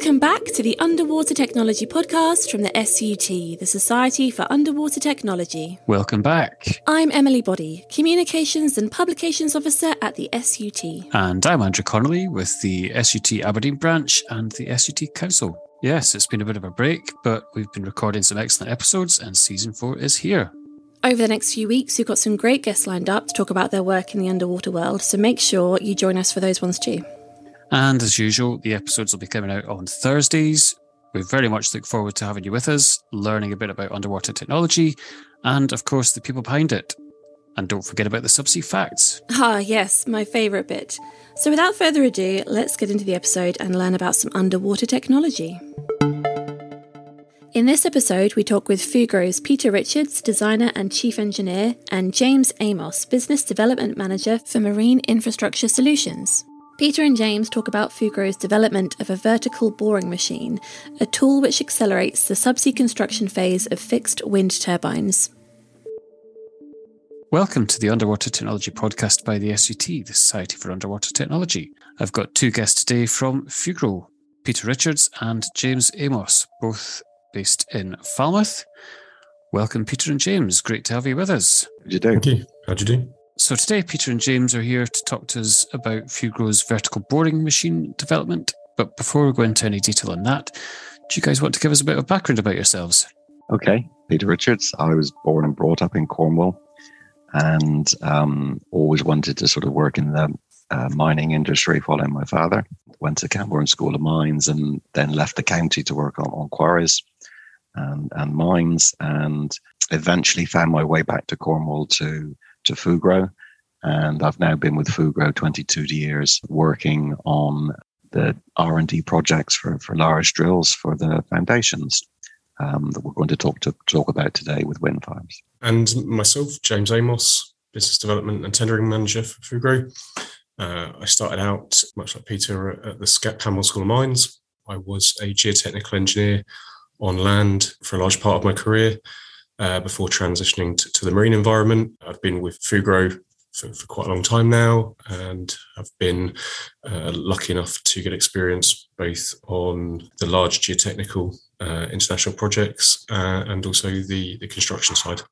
Welcome back to the Underwater Technology Podcast from the SUT, the Society for Underwater Technology. Welcome back. I'm Emily Boddy, Communications and Publications Officer at the SUT. And I'm Andrew Connolly with the SUT Aberdeen branch and the SUT Council. Yes, it's been a bit of a break, but we've been recording some excellent episodes and season four is here. Over the next few weeks, we've got some great guests lined up to talk about their work in the underwater world, so make sure you join us for those ones too. And as usual, the episodes will be coming out on Thursdays. We very much look forward to having you with us, learning a bit about underwater technology, and of course, the people behind it. And don't forget about the subsea facts. Ah, yes, my favourite bit. So without further ado, let's get into the episode and learn about some underwater technology. In this episode, we talk with Fugro's Peter Richards, designer and chief engineer, and James Amos, business development manager for Marine Infrastructure Solutions. Peter and James talk about Fugro's development of a vertical boring machine, a tool which accelerates the subsea construction phase of fixed wind turbines. Welcome to the Underwater Technology Podcast by the SUT, the Society for Underwater Technology. I've got two guests today from Fugro, Peter Richards and James Amos, both based in Falmouth. Welcome, Peter and James. Great to have you with us. How'd you do? Thank you. How'd you do? So today, Peter and James are here to talk to us about Fugro's vertical boring machine development. But before we go into any detail on that, do you guys want to give us a bit of background about yourselves? Okay, Peter Richards. I was born and brought up in Cornwall, and um, always wanted to sort of work in the uh, mining industry, following my father. Went to Camborne School of Mines, and then left the county to work on, on quarries and, and mines, and eventually found my way back to Cornwall to to Fugro. And I've now been with Fugro 22 years working on the R&D projects for, for large drills for the foundations um, that we're going to talk to talk about today with wind farms. And myself, James Amos, business development and tendering manager for Fugro. Uh, I started out, much like Peter, at the Camborne School of Mines. I was a geotechnical engineer on land for a large part of my career uh, before transitioning to, to, the marine environment. I've been with Fugro for, for quite a long time now, and I've been uh, lucky enough to get experience both on the large geotechnical uh, international projects uh, and also the, the construction side.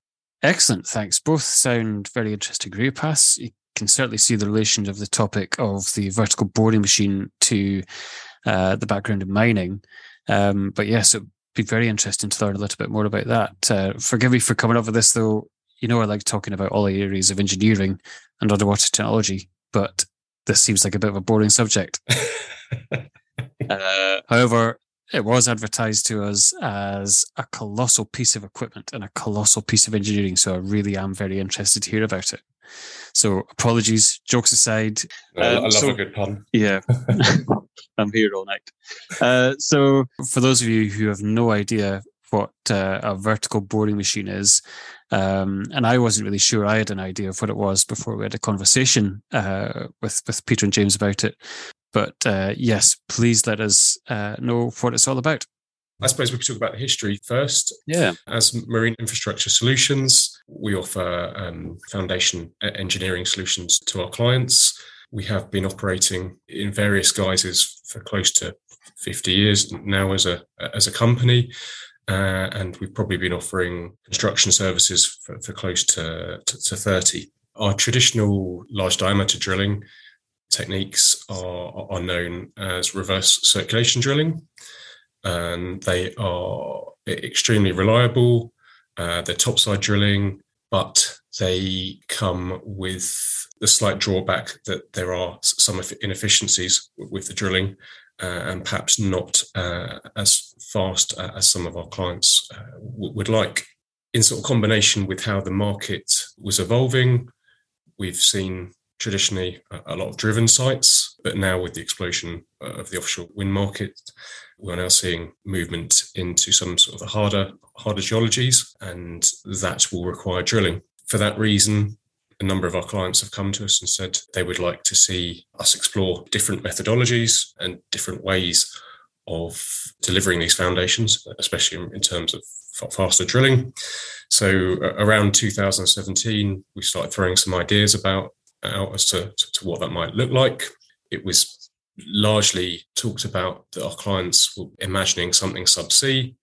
Excellent, thanks. Both sound very interesting career paths. You can certainly see the relation of the topic of the vertical boring machine to uh, the background of mining. Um, but yes, it be very interesting to learn a little bit more about that. Uh, forgive me for coming over this, though. You know, I like talking about all the areas of engineering and underwater technology, but this seems like a bit of a boring subject. uh, however, it was advertised to us as a colossal piece of equipment and a colossal piece of engineering. So I really am very interested to hear about it. So apologies, jokes aside. Um, I love so, a good pun. Yeah. I'm here all night. Uh, so for those of you who have no idea what uh, a vertical boring machine is, um, and I wasn't really sure I had an idea of what it was before we had a conversation uh, with with Peter and James about it. But uh, yes, please let us uh, know what it's all about. I suppose we could talk about the history first. Yeah. As Marine Infrastructure Solutions, we offer um, foundation engineering solutions to our clients. We have been operating in various guises for close to 50 years now as a as a company. Uh, and we've probably been offering construction services for, for close to, to, to 30. Our traditional large diameter drilling techniques are, are known as reverse circulation drilling and they are extremely reliable. Uh, they're topside drilling, but they come with the slight drawback that there are some inefficiencies with the drilling uh, and perhaps not uh, as fast as some of our clients uh, w- would like. In sort of combination with how the market was evolving, we've seen traditionally a lot of driven sites, but now with the explosion of the offshore wind market, we're now seeing movement into some sort of harder, harder geologies, and that will require drilling. For that reason, a number of our clients have come to us and said they would like to see us explore different methodologies and different ways of delivering these foundations, especially in terms of faster drilling. So around 2017, we started throwing some ideas about out as to, to, to what that might look like. It was largely talked about that our clients were imagining something subsea,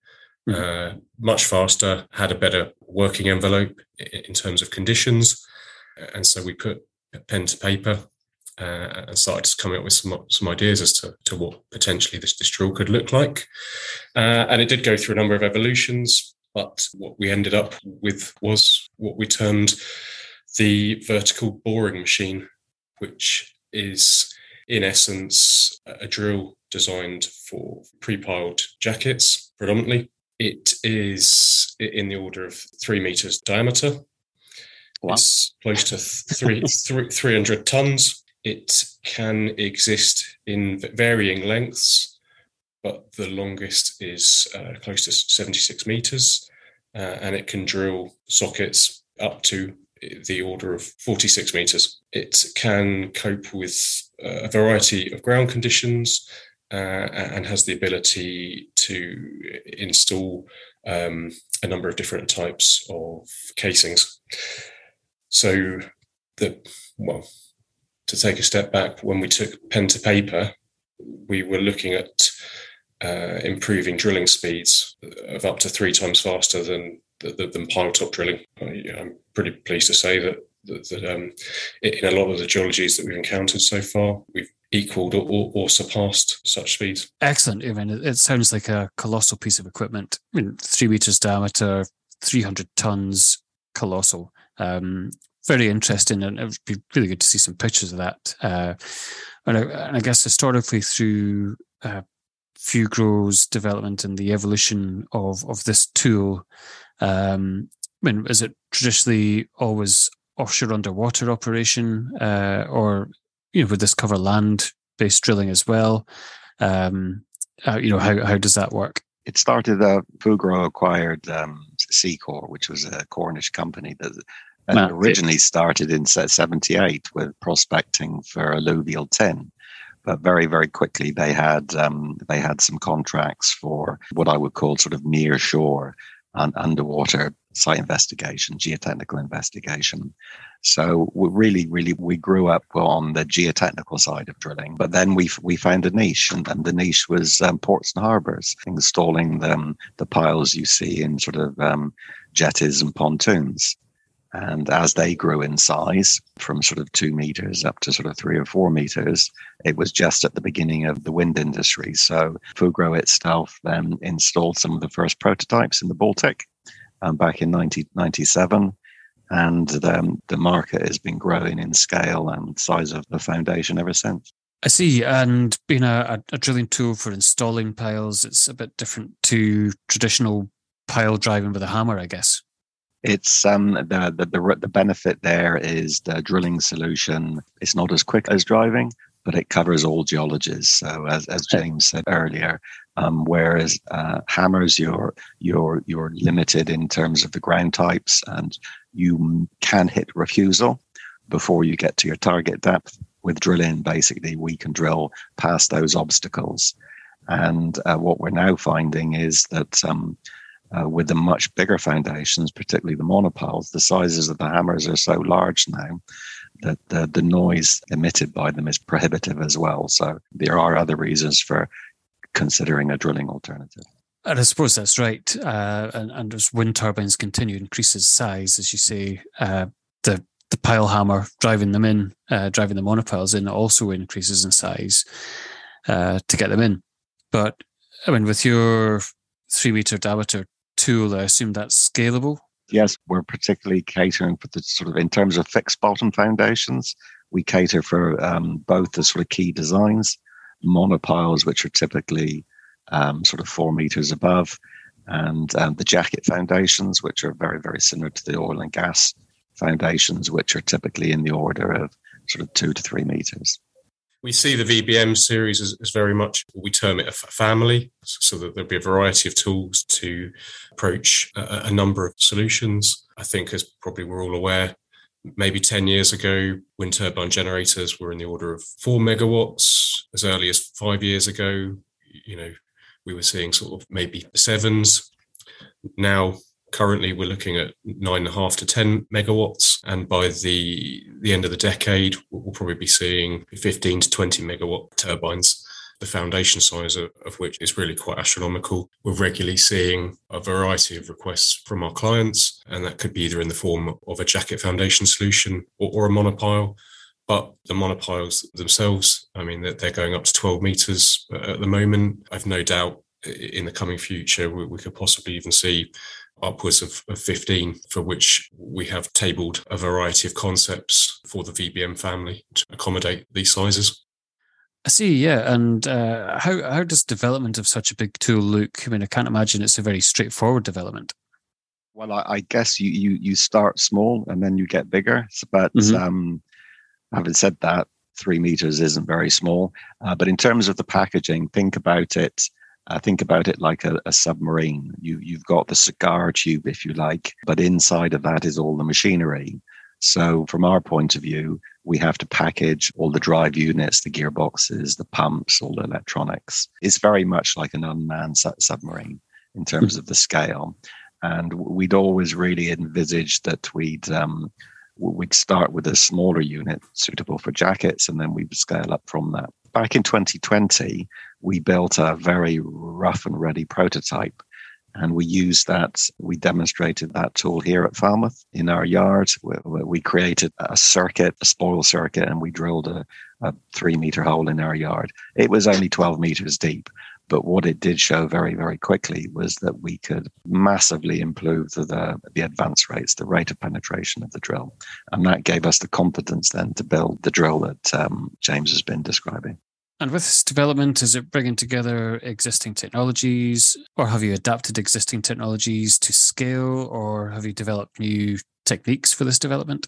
mm-hmm. uh, much faster, had a better working envelope in terms of conditions. And so we put pen to paper uh, and started to come up with some some ideas as to, to what potentially this, this drill could look like. Uh, and it did go through a number of evolutions, but what we ended up with was what we termed the vertical boring machine, which is in essence a drill designed for pre-piled jackets predominantly. It is in the order of three meters diameter. Wow. It's close to three, 300 tons. It can exist in varying lengths, but the longest is uh, close to 76 meters, uh, and it can drill sockets up to the order of 46 meters. It can cope with uh, a variety of ground conditions uh, and has the ability to install um, a number of different types of casings. So, the well, to take a step back, when we took pen to paper, we were looking at uh, improving drilling speeds of up to three times faster than than pile top drilling. I'm pretty pleased to say that that, that um, in a lot of the geologies that we've encountered so far, we've equaled or, or, or, surpassed such speeds. Excellent. I mean, it sounds like a colossal piece of equipment. I mean, three meters diameter, 300 tons, colossal. Um, very interesting, and it would be really good to see some pictures of that. Uh, and, I, and, I, guess historically, through uh, Fugro's development and the evolution of of this tool, um, I mean, is it traditionally always offshore underwater operation, uh, or you know, would this cover land based drilling as well? Um, uh, you know, how how does that work? It started. Uh, Fugro acquired um, Seacore, which was a Cornish company that and originally started in 78 with prospecting for alluvial tin but very very quickly they had um, they had some contracts for what I would call sort of near shore and underwater site investigation, geotechnical investigation. So we really, really, we grew up on the geotechnical side of drilling, but then we we found a niche, and, and the niche was um, ports and harbors, installing them the piles you see in sort of um, jetties and pontoons. And as they grew in size from sort of two meters up to sort of three or four meters, it was just at the beginning of the wind industry. So Fugro itself then installed some of the first prototypes in the Baltic um, back in 1997. And um, the market has been growing in scale and size of the foundation ever since. I see. And being a, a drilling tool for installing piles, it's a bit different to traditional pile driving with a hammer, I guess. It's um, the, the, the the benefit there is the drilling solution. It's not as quick as driving, but it covers all geologies. So as as James said earlier, um, whereas uh, hammers you're you're you're limited in terms of the ground types, and you can hit refusal before you get to your target depth. With drilling, basically, we can drill past those obstacles. And uh, what we're now finding is that um, uh, with the much bigger foundations, particularly the monopiles, the sizes of the hammers are so large now that the, the noise emitted by them is prohibitive as well. So there are other reasons for considering a drilling alternative. And I suppose that's right. Uh, and, and as wind turbines continue to increase in size, as you say, uh, the the pile hammer driving them in, uh, driving the monopiles in, also increases in size uh, to get them in. But I mean, with your three meter diameter tool, I assume that's scalable. Yes, we're particularly catering for the sort of in terms of fixed bottom foundations. We cater for um, both the sort of key designs, monopiles, which are typically um, sort of four meters above, and um, the jacket foundations, which are very, very similar to the oil and gas foundations, which are typically in the order of sort of two to three meters we see the VBM series as, as, very much, we term it a family, so that there'll be a variety of tools to approach a, a number of solutions. I think, as probably we're all aware, maybe 10 years ago, wind turbine generators were in the order of four megawatts. As early as five years ago, you know, we were seeing sort of maybe sevens. Now, Currently, we're looking at nine and a half to 10 megawatts. And by the, the end of the decade, we'll probably be seeing 15 to 20 megawatt turbines the foundation size of, which is really quite astronomical. We're regularly seeing a variety of requests from our clients, and that could be either in the form of a jacket foundation solution or, or a monopile. But the monopiles themselves, I mean, they're going up to 12 meters at the moment. I've no doubt in the coming future we, we could possibly even see upwards of, of 15, for which we have tabled a variety of concepts for the VBM family to accommodate these sizes. I see, yeah. And uh, how how does development of such a big tool look? I mean, I can't imagine it's a very straightforward development. Well, I, I guess you, you you start small and then you get bigger. But mm-hmm. um, having said that, three meters isn't very small. Uh, but in terms of the packaging, think about it uh, think about it like a, a, submarine. You, you've got the cigar tube, if you like, but inside of that is all the machinery. So, from our point of view, we have to package all the drive units, the gearboxes, the pumps, all the electronics. It's very much like an unmanned su- submarine in terms of the scale. And we'd always really envisaged that we'd um, we'd start with a smaller unit suitable for jackets, and then we'd scale up from that. Back in 2020, we built a very rough and ready prototype. And we used that, we demonstrated that tool here at Falmouth in our yard. We created a circuit, a spoil circuit, and we drilled a, a three meter hole in our yard. It was only 12 meters deep. But what it did show very, very quickly was that we could massively improve the, the, the, advance rates, the rate of penetration of the drill. And that gave us the confidence then to build the drill that um, James has been describing. And with this development, is it bringing together existing technologies, or have you adapted existing technologies to scale, or have you developed new techniques for this development?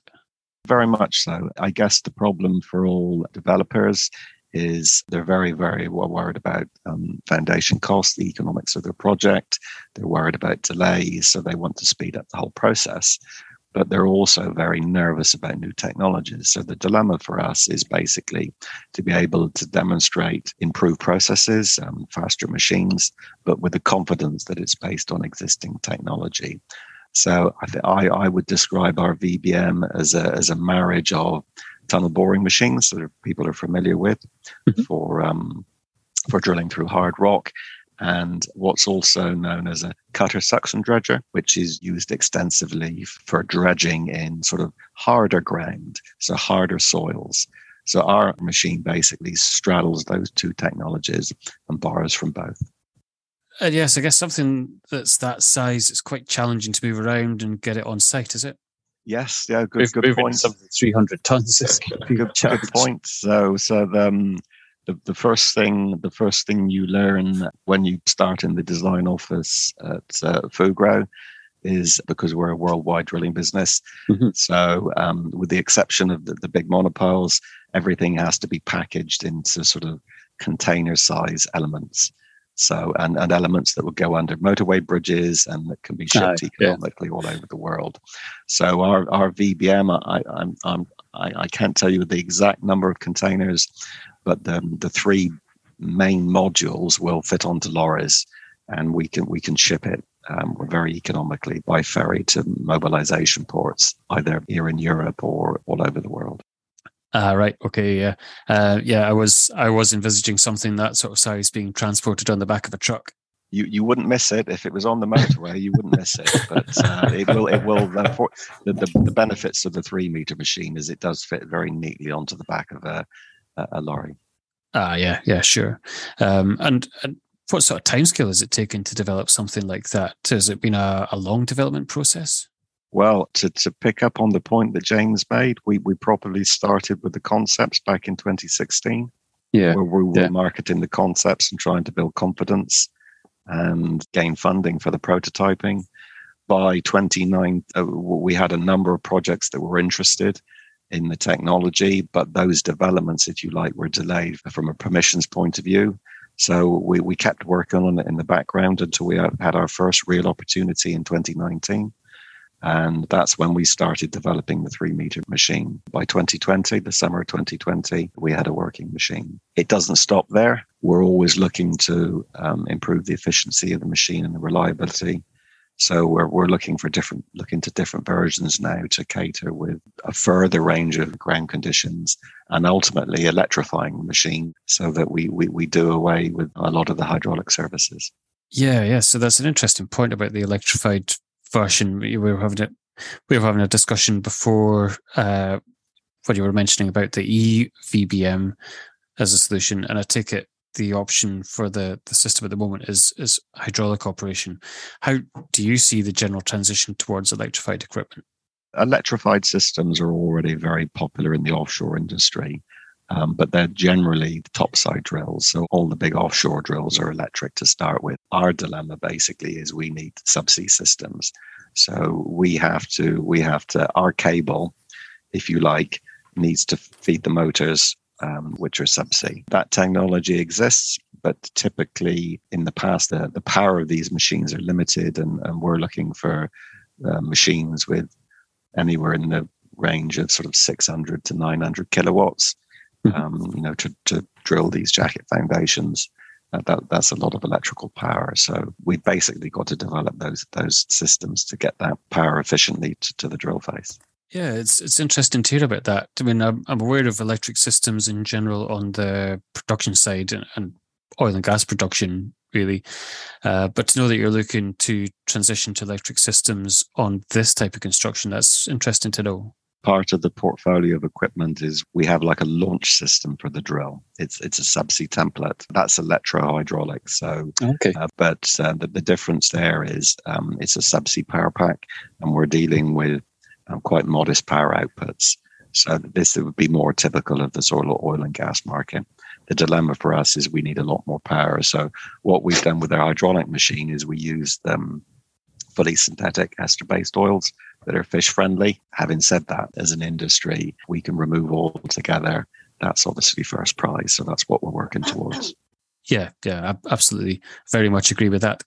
Very much so. I guess the problem for all developers is they're very, very well worried about um, foundation costs, the economics of their project. They're worried about delays, so they want to speed up the whole process but they're also very nervous about new technologies. So the dilemma for us is basically to be able to demonstrate improved processes, um, faster machines, but with the confidence that it's based on existing technology. So I, th- I, I would describe our VBM as a, as a marriage of tunnel boring machines that people are familiar with mm-hmm. for um, for drilling through hard rock and what's also known as a cutter suction dredger, which is used extensively for dredging in sort of harder ground, so harder soils. So our machine basically straddles those two technologies and borrows from both. Uh, yes, I guess something that's that size is quite challenging to move around and get it on site, is it? Yes, yeah, good, good point. Something three hundred tons. good, good point. So, so the, um, the, the first thing the first thing you learn when you start in the design office at uh, Fugro is because we're a worldwide drilling business. Mm-hmm. So, um, with the exception of the, the big monopiles, everything has to be packaged into sort of container size elements. So, and, and elements that would go under motorway bridges and that can be shipped uh, economically yeah. all over the world. So, our, our VBM, I, I'm, I'm, I, I can't tell you the exact number of containers, but the, the three main modules will fit onto lorries and we can we can ship it um, very economically by ferry to mobilization ports either here in Europe or all over the world. Uh, right. Okay. Yeah. Uh, yeah. I was I was envisaging something that sort of size being transported on the back of a truck. You you wouldn't miss it if it was on the motorway. you wouldn't miss it, but uh, it will it will. The, the the benefits of the three meter machine is it does fit very neatly onto the back of a a lorry. Ah, yeah, yeah, sure. Um, and, and what sort of timescale has it taken to develop something like that? Has it been a, a long development process? Well, to, to pick up on the point that James made, we, we probably started with the concepts back in 2016. Yeah. Where we were yeah. marketing the concepts and trying to build confidence and gain funding for the prototyping. By 29, uh, we had a number of projects that were interested in the technology, but those developments, if you like, were delayed from a permissions point of view. So we, we kept working on it in the background until we had our first real opportunity in 2019. And that's when we started developing the three meter machine. By 2020, the summer of 2020, we had a working machine. It doesn't stop there. We're always looking to um, improve the efficiency of the machine and the reliability. So we're, we're looking for different, looking to different versions now to cater with a further range of ground conditions and ultimately electrifying the machine so that we, we, we do away with a lot of the hydraulic services. Yeah, yeah. So that's an interesting point about the electrified version. We were having a, we were having a discussion before uh, what you were mentioning about the EVBM as a solution, and I take it the option for the, the system at the moment is is hydraulic operation. How do you see the general transition towards electrified equipment? Electrified systems are already very popular in the offshore industry, um, but they're generally topside drills. So all the big offshore drills are electric to start with. Our dilemma basically is we need subsea systems. So we have to we have to our cable, if you like, needs to feed the motors um, which are subsea. That technology exists, but typically in the past, the, the power of these machines are limited, and, and we're looking for uh, machines with anywhere in the range of sort of 600 to 900 kilowatts, mm-hmm. um, you know, to, to drill these jacket foundations. Uh, that, that's a lot of electrical power. So we basically got to develop those those systems to get that power efficiently to, to the drill face. Yeah, it's it's interesting to hear about that. I mean, I'm, I'm aware of electric systems in general on the production side and, and oil and gas production, really. Uh, but to know that you're looking to transition to electric systems on this type of construction, that's interesting to know. Part of the portfolio of equipment is we have like a launch system for the drill. It's it's a subsea template. That's electro-hydraulic. So, okay. Uh, but uh, the, the difference there is um, it's a subsea power pack, and we're dealing with quite modest power outputs. So this would be more typical of the sort of oil and gas market. The dilemma for us is we need a lot more power. So what we've done with our hydraulic machine is we use them fully synthetic ester-based oils that are fish friendly. Having said that, as an industry, we can remove altogether. That's obviously first prize. So that's what we're working towards. Yeah, yeah, absolutely. Very much agree with that.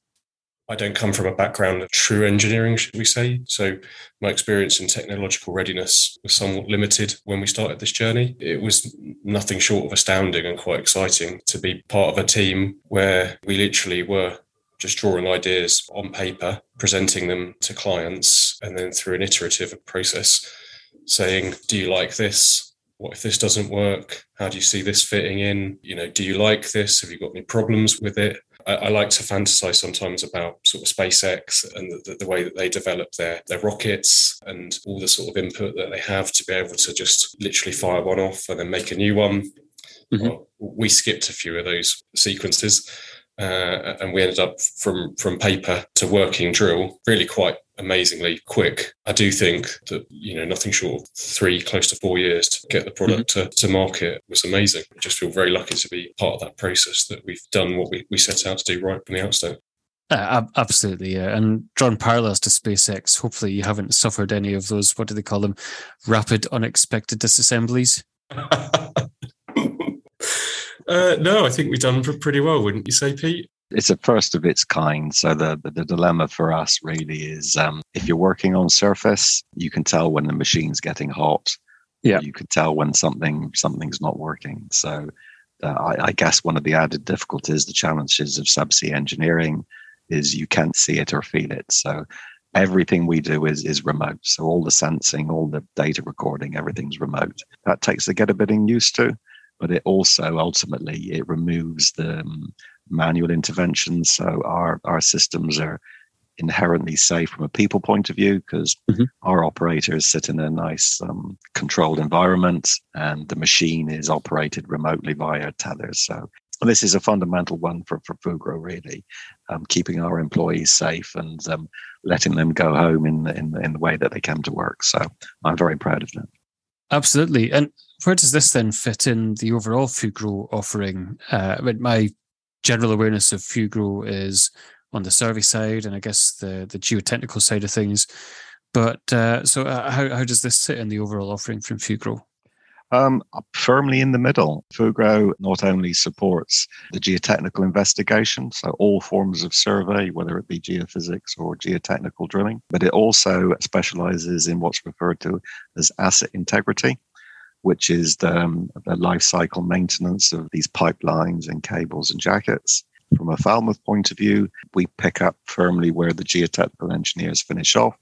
I don't come from a background of true engineering, should we say. So my experience in technological readiness was somewhat limited when we started this journey. It was nothing short of astounding and quite exciting to be part of a team where we literally were just drawing ideas on paper, presenting them to clients, and then through an iterative process saying, Do you like this? What if this doesn't work? How do you see this fitting in? You know, do you like this? Have you got any problems with it? I, I, like to fantasize sometimes about sort of SpaceX and the, the, way that they develop their their rockets and all the sort of input that they have to be able to just literally fire one off and then make a new one. Mm-hmm. Well, we skipped a few of those sequences. Uh, and we ended up from from paper to working drill really quite amazingly quick. I do think that, you know, nothing short of three, close to four years to get the product mm-hmm. to, to market was amazing. I just feel very lucky to be part of that process that we've done what we, we set out to do right from the outset. Uh, absolutely, yeah. And drawing parallels to SpaceX, hopefully you haven't suffered any of those, what do they call them? Rapid unexpected disassemblies. uh, no, I think we've done pretty well, wouldn't you say, Pete? it's a first of its kind. So the, the, the dilemma for us really is um, if you're working on surface, you can tell when the machine's getting hot. Yeah, you can tell when something something's not working. So uh, I, I, guess one of the added difficulties, the challenges of subsea engineering, is you can't see it or feel it. So everything we do is is remote. So all the sensing, all the data recording, everything's remote. That takes to get a bit in used to, but it also ultimately it removes the um, manual interventions. So our, our systems are inherently safe from a people point of view because mm-hmm. our operators sit in a nice um, controlled environment and the machine is operated remotely via tethers. So this is a fundamental one for, for Fugro, really, um, keeping our employees safe and um, letting them go home in, in, in the way that they come to work. So I'm very proud of that. Absolutely. And where does this then fit in the overall Fugro offering? Uh, I mean, my general awareness of Fugro is on the survey side and I guess the the geotechnical side of things. But uh, so, uh, how how does this sit in the overall offering from Fugro? Um, firmly in the middle. Fugro not only supports the geotechnical investigation, so all forms of survey, whether it be geophysics or geotechnical drilling, but it also specializes in what's referred to as asset integrity which is the, um, the life cycle maintenance of these pipelines and cables and jackets. From a Falmouth point of view, we pick up firmly where the geotechnical engineers finish off.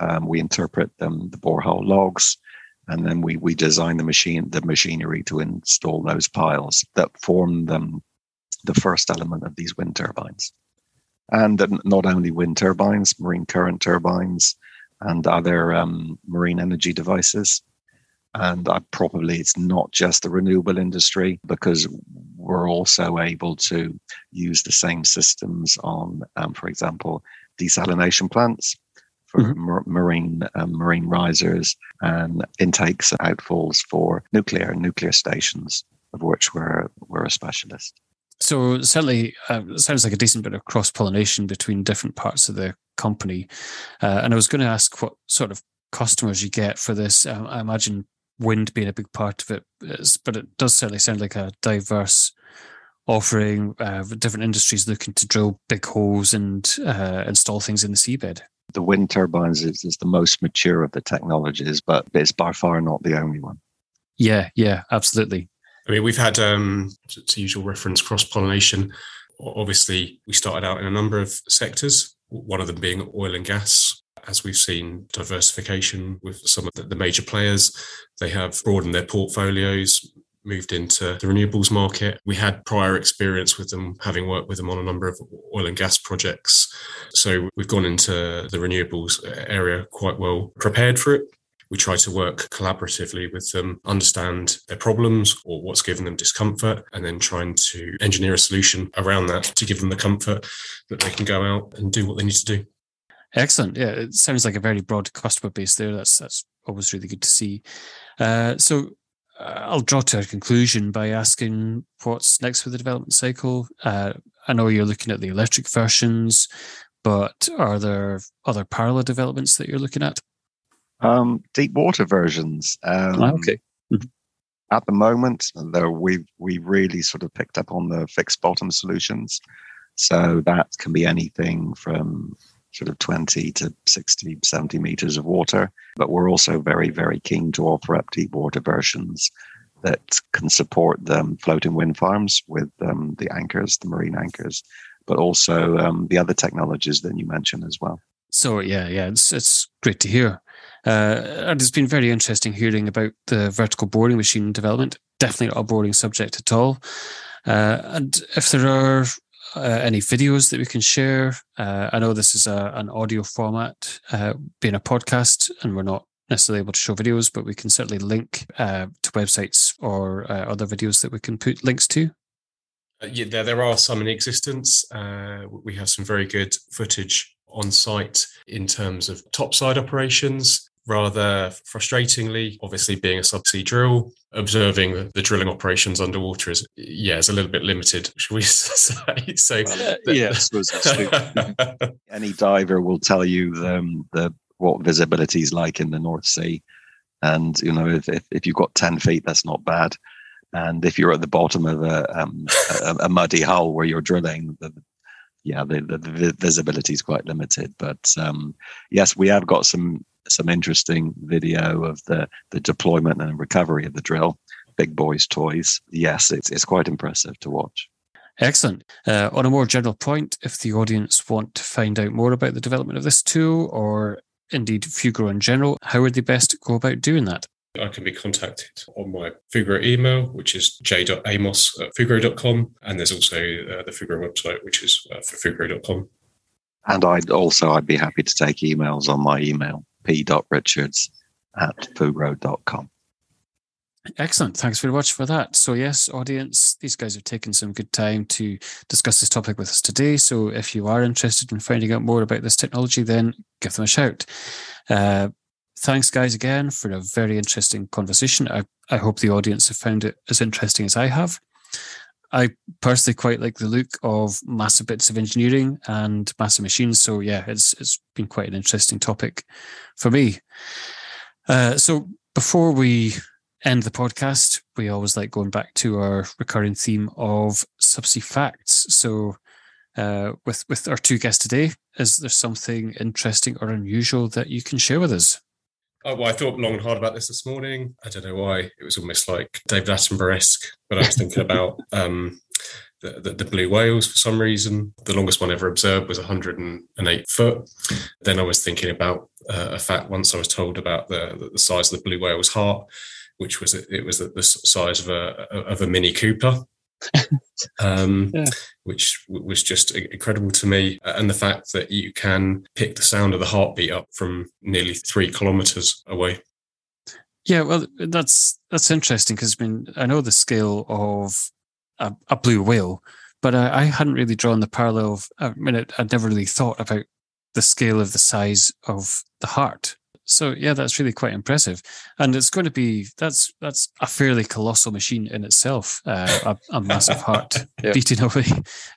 Um, we interpret them, the borehole logs, and then we we design the machine, the machinery to install those piles that form them the first element of these wind turbines. And not only wind turbines, marine current turbines, and other um, marine energy devices. And I probably it's not just the renewable industry because we're also able to use the same systems on, um, for example, desalination plants for mm-hmm. marine um, marine risers and intakes and outfalls for nuclear nuclear stations, of which we're we're a specialist. So certainly, uh, sounds like a decent bit of cross pollination between different parts of the company. Uh, and I was going to ask what sort of customers you get for this. Um, I imagine wind being a big part of it, is, but it does certainly sound like a diverse offering. Uh, different industries looking to drill big holes and uh, install things in the seabed. The wind turbines is, is the most mature of the technologies, but it's by far not the only one. Yeah, yeah, absolutely. I mean, we've had, um, to use your reference, cross pollination. Obviously, we started out in a number of sectors, one of them being oil and gas. As we've seen diversification with some of the major players, they have broadened their portfolios, moved into the renewables market. We had prior experience with them, having worked with them on a number of oil and gas projects. So we've gone into the renewables area quite well prepared for it. We try to work collaboratively with them, understand their problems or what's given them discomfort, and then trying to engineer a solution around that to give them the comfort that they can go out and do what they need to do. Excellent. Yeah, it sounds like a very broad customer base there. That's that's always really good to see. Uh, so uh, I'll draw to a conclusion by asking what's next for the development cycle. Uh, I know you're looking at the electric versions, but are there other parallel developments that you're looking at? Um, deep water versions. Um, ah, okay. Mm-hmm. At the moment, though, we've we really sort of picked up on the fixed bottom solutions. So that can be anything from sort of 20 to 60, 70 meters of water. But we're also very, very keen to offer up deep water versions that can support the um, floating wind farms with um, the anchors, the marine anchors, but also um, the other technologies that you mentioned as well. So yeah, yeah, it's it's great to hear. Uh, and it's been very interesting hearing about the vertical boring machine development. Definitely not a boring subject at all. Uh, and if there are uh, any videos that we can share, uh, I know this is a, an audio format, uh, being a podcast, and we're not necessarily able to show videos, but we can certainly link uh, to websites or other videos that we can put links to. yeah, there, there are some in existence. we have some very good footage on site in terms of topside operations rather frustratingly, obviously being a subsea drill, observing the drilling operations underwater is yeah, is a little bit limited, should we say? So well, uh, yes, any diver will tell you the, um, the what visibility is like in the North Sea, and you know if, if, if you've got ten feet, that's not bad. And if you're at the bottom of a, um, a, a muddy hull where you're drilling, the, yeah, the, the, the, visibility is quite limited. But um, yes, we have got some some interesting video of the the deployment and recovery of the drill. Big boys' toys. Yes, it's it's quite impressive to watch. Excellent. Uh, on a more general point, if the audience want to find out more about the development of this tool or indeed Fugro in general, how would they best go about doing that? I can be contacted on my Fugro email, which is j.amos at fugro.com. And there's also uh, the Fugro website, which is uh, for fugro.com. And I'd also, I'd be happy to take emails on my email, p.richards at fugro.com. Excellent. Thanks very much for that. So, yes, audience, these guys have taken some good time to discuss this topic with us today. So, if you are interested in finding out more about this technology, then give them a shout. Uh, thanks, guys, again for a very interesting conversation. I, I hope the audience have found it as interesting as I have. I personally quite like the look of massive bits of engineering and massive machines. So yeah, it's it's been quite an interesting topic for me. Uh, so before we end the podcast, we always like going back to our recurring theme of subsea facts. So uh, with with our two guests today, is there something interesting or unusual that you can share with us? Oh, well, I thought long and hard about this this morning. I don't know why. It was almost like David Attenborough esque, but I was thinking about um, the, the, the, blue whales for some reason. The longest one ever observed was 108 foot. Then I was thinking about uh, a fact once I was told about the, the size of the blue whale's heart, which was it was the size of a of a Mini Cooper. Um, yeah. which was just incredible to me. And the fact that you can pick the sound of the heartbeat up from nearly three kilometers away. Yeah, well, that's that's interesting because I mean I know the scale of a, a blue whale, but I, I, hadn't really drawn the parallel. Of, I mean, I'd never really thought about the scale of the size of the heart. So yeah, that's really quite impressive, and it's going to be that's that's a fairly colossal machine in itself, uh, a, a, massive heart yeah. beating away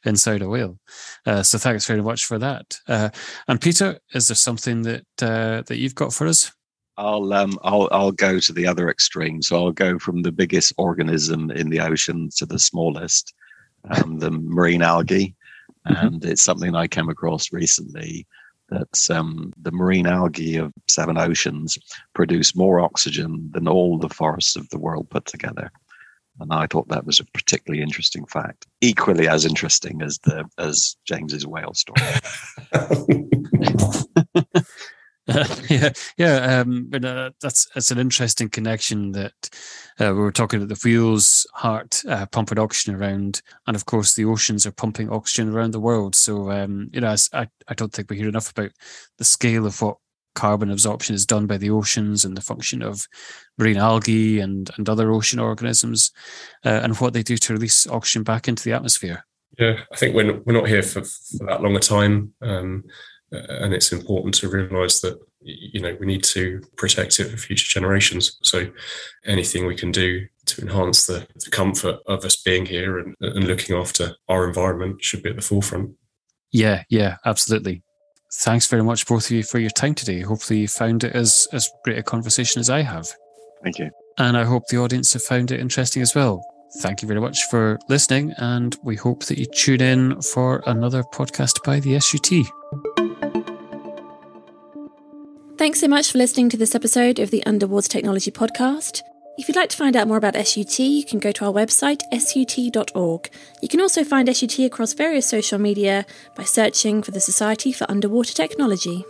inside a whale. Uh, so thanks very much for that. Uh, and Peter, is there something that uh, that you've got for us? I'll um I'll I'll go to the other extreme. So I'll go from the biggest organism in the ocean to the smallest, um, the marine algae, mm-hmm. and it's something I came across recently that um, the marine algae of seven oceans produce more oxygen than all the forests of the world put together. And I thought that was a particularly interesting fact, equally as interesting as the as James's whale story. Yeah, yeah, um, but uh, that's that's an interesting connection that uh, we were talking about the wheels, heart uh, pumping oxygen around, and of course the oceans are pumping oxygen around the world. So um, you know, I I don't think we hear enough about the scale of what carbon absorption is done by the oceans and the function of marine algae and and other ocean organisms, uh, and what they do to release oxygen back into the atmosphere. Yeah, I think we're we're not here for, for that long a time. Um, and it's important to realize that you know we need to protect it for future generations. So anything we can do to enhance the, the comfort of us being here and, and looking after our environment should be at the forefront. Yeah yeah absolutely. Thanks very much both of you for your time today. Hopefully you found it as as great a conversation as i have. Thank you. And i hope the audience have found it interesting as well. Thank you very much for listening and we hope that you tune in for another podcast by the sut Thanks so much for listening to this episode of the Underwater Technology Podcast. If you'd like to find out more about SUT, you can go to our website, sut.org. You can also find SUT across various social media by searching for the Society for Underwater Technology.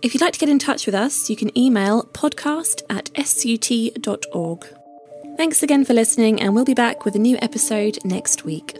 If you'd like to get in touch with us, you can email podcast at sut.org. Thanks again for listening, and we'll be back with a new episode next week.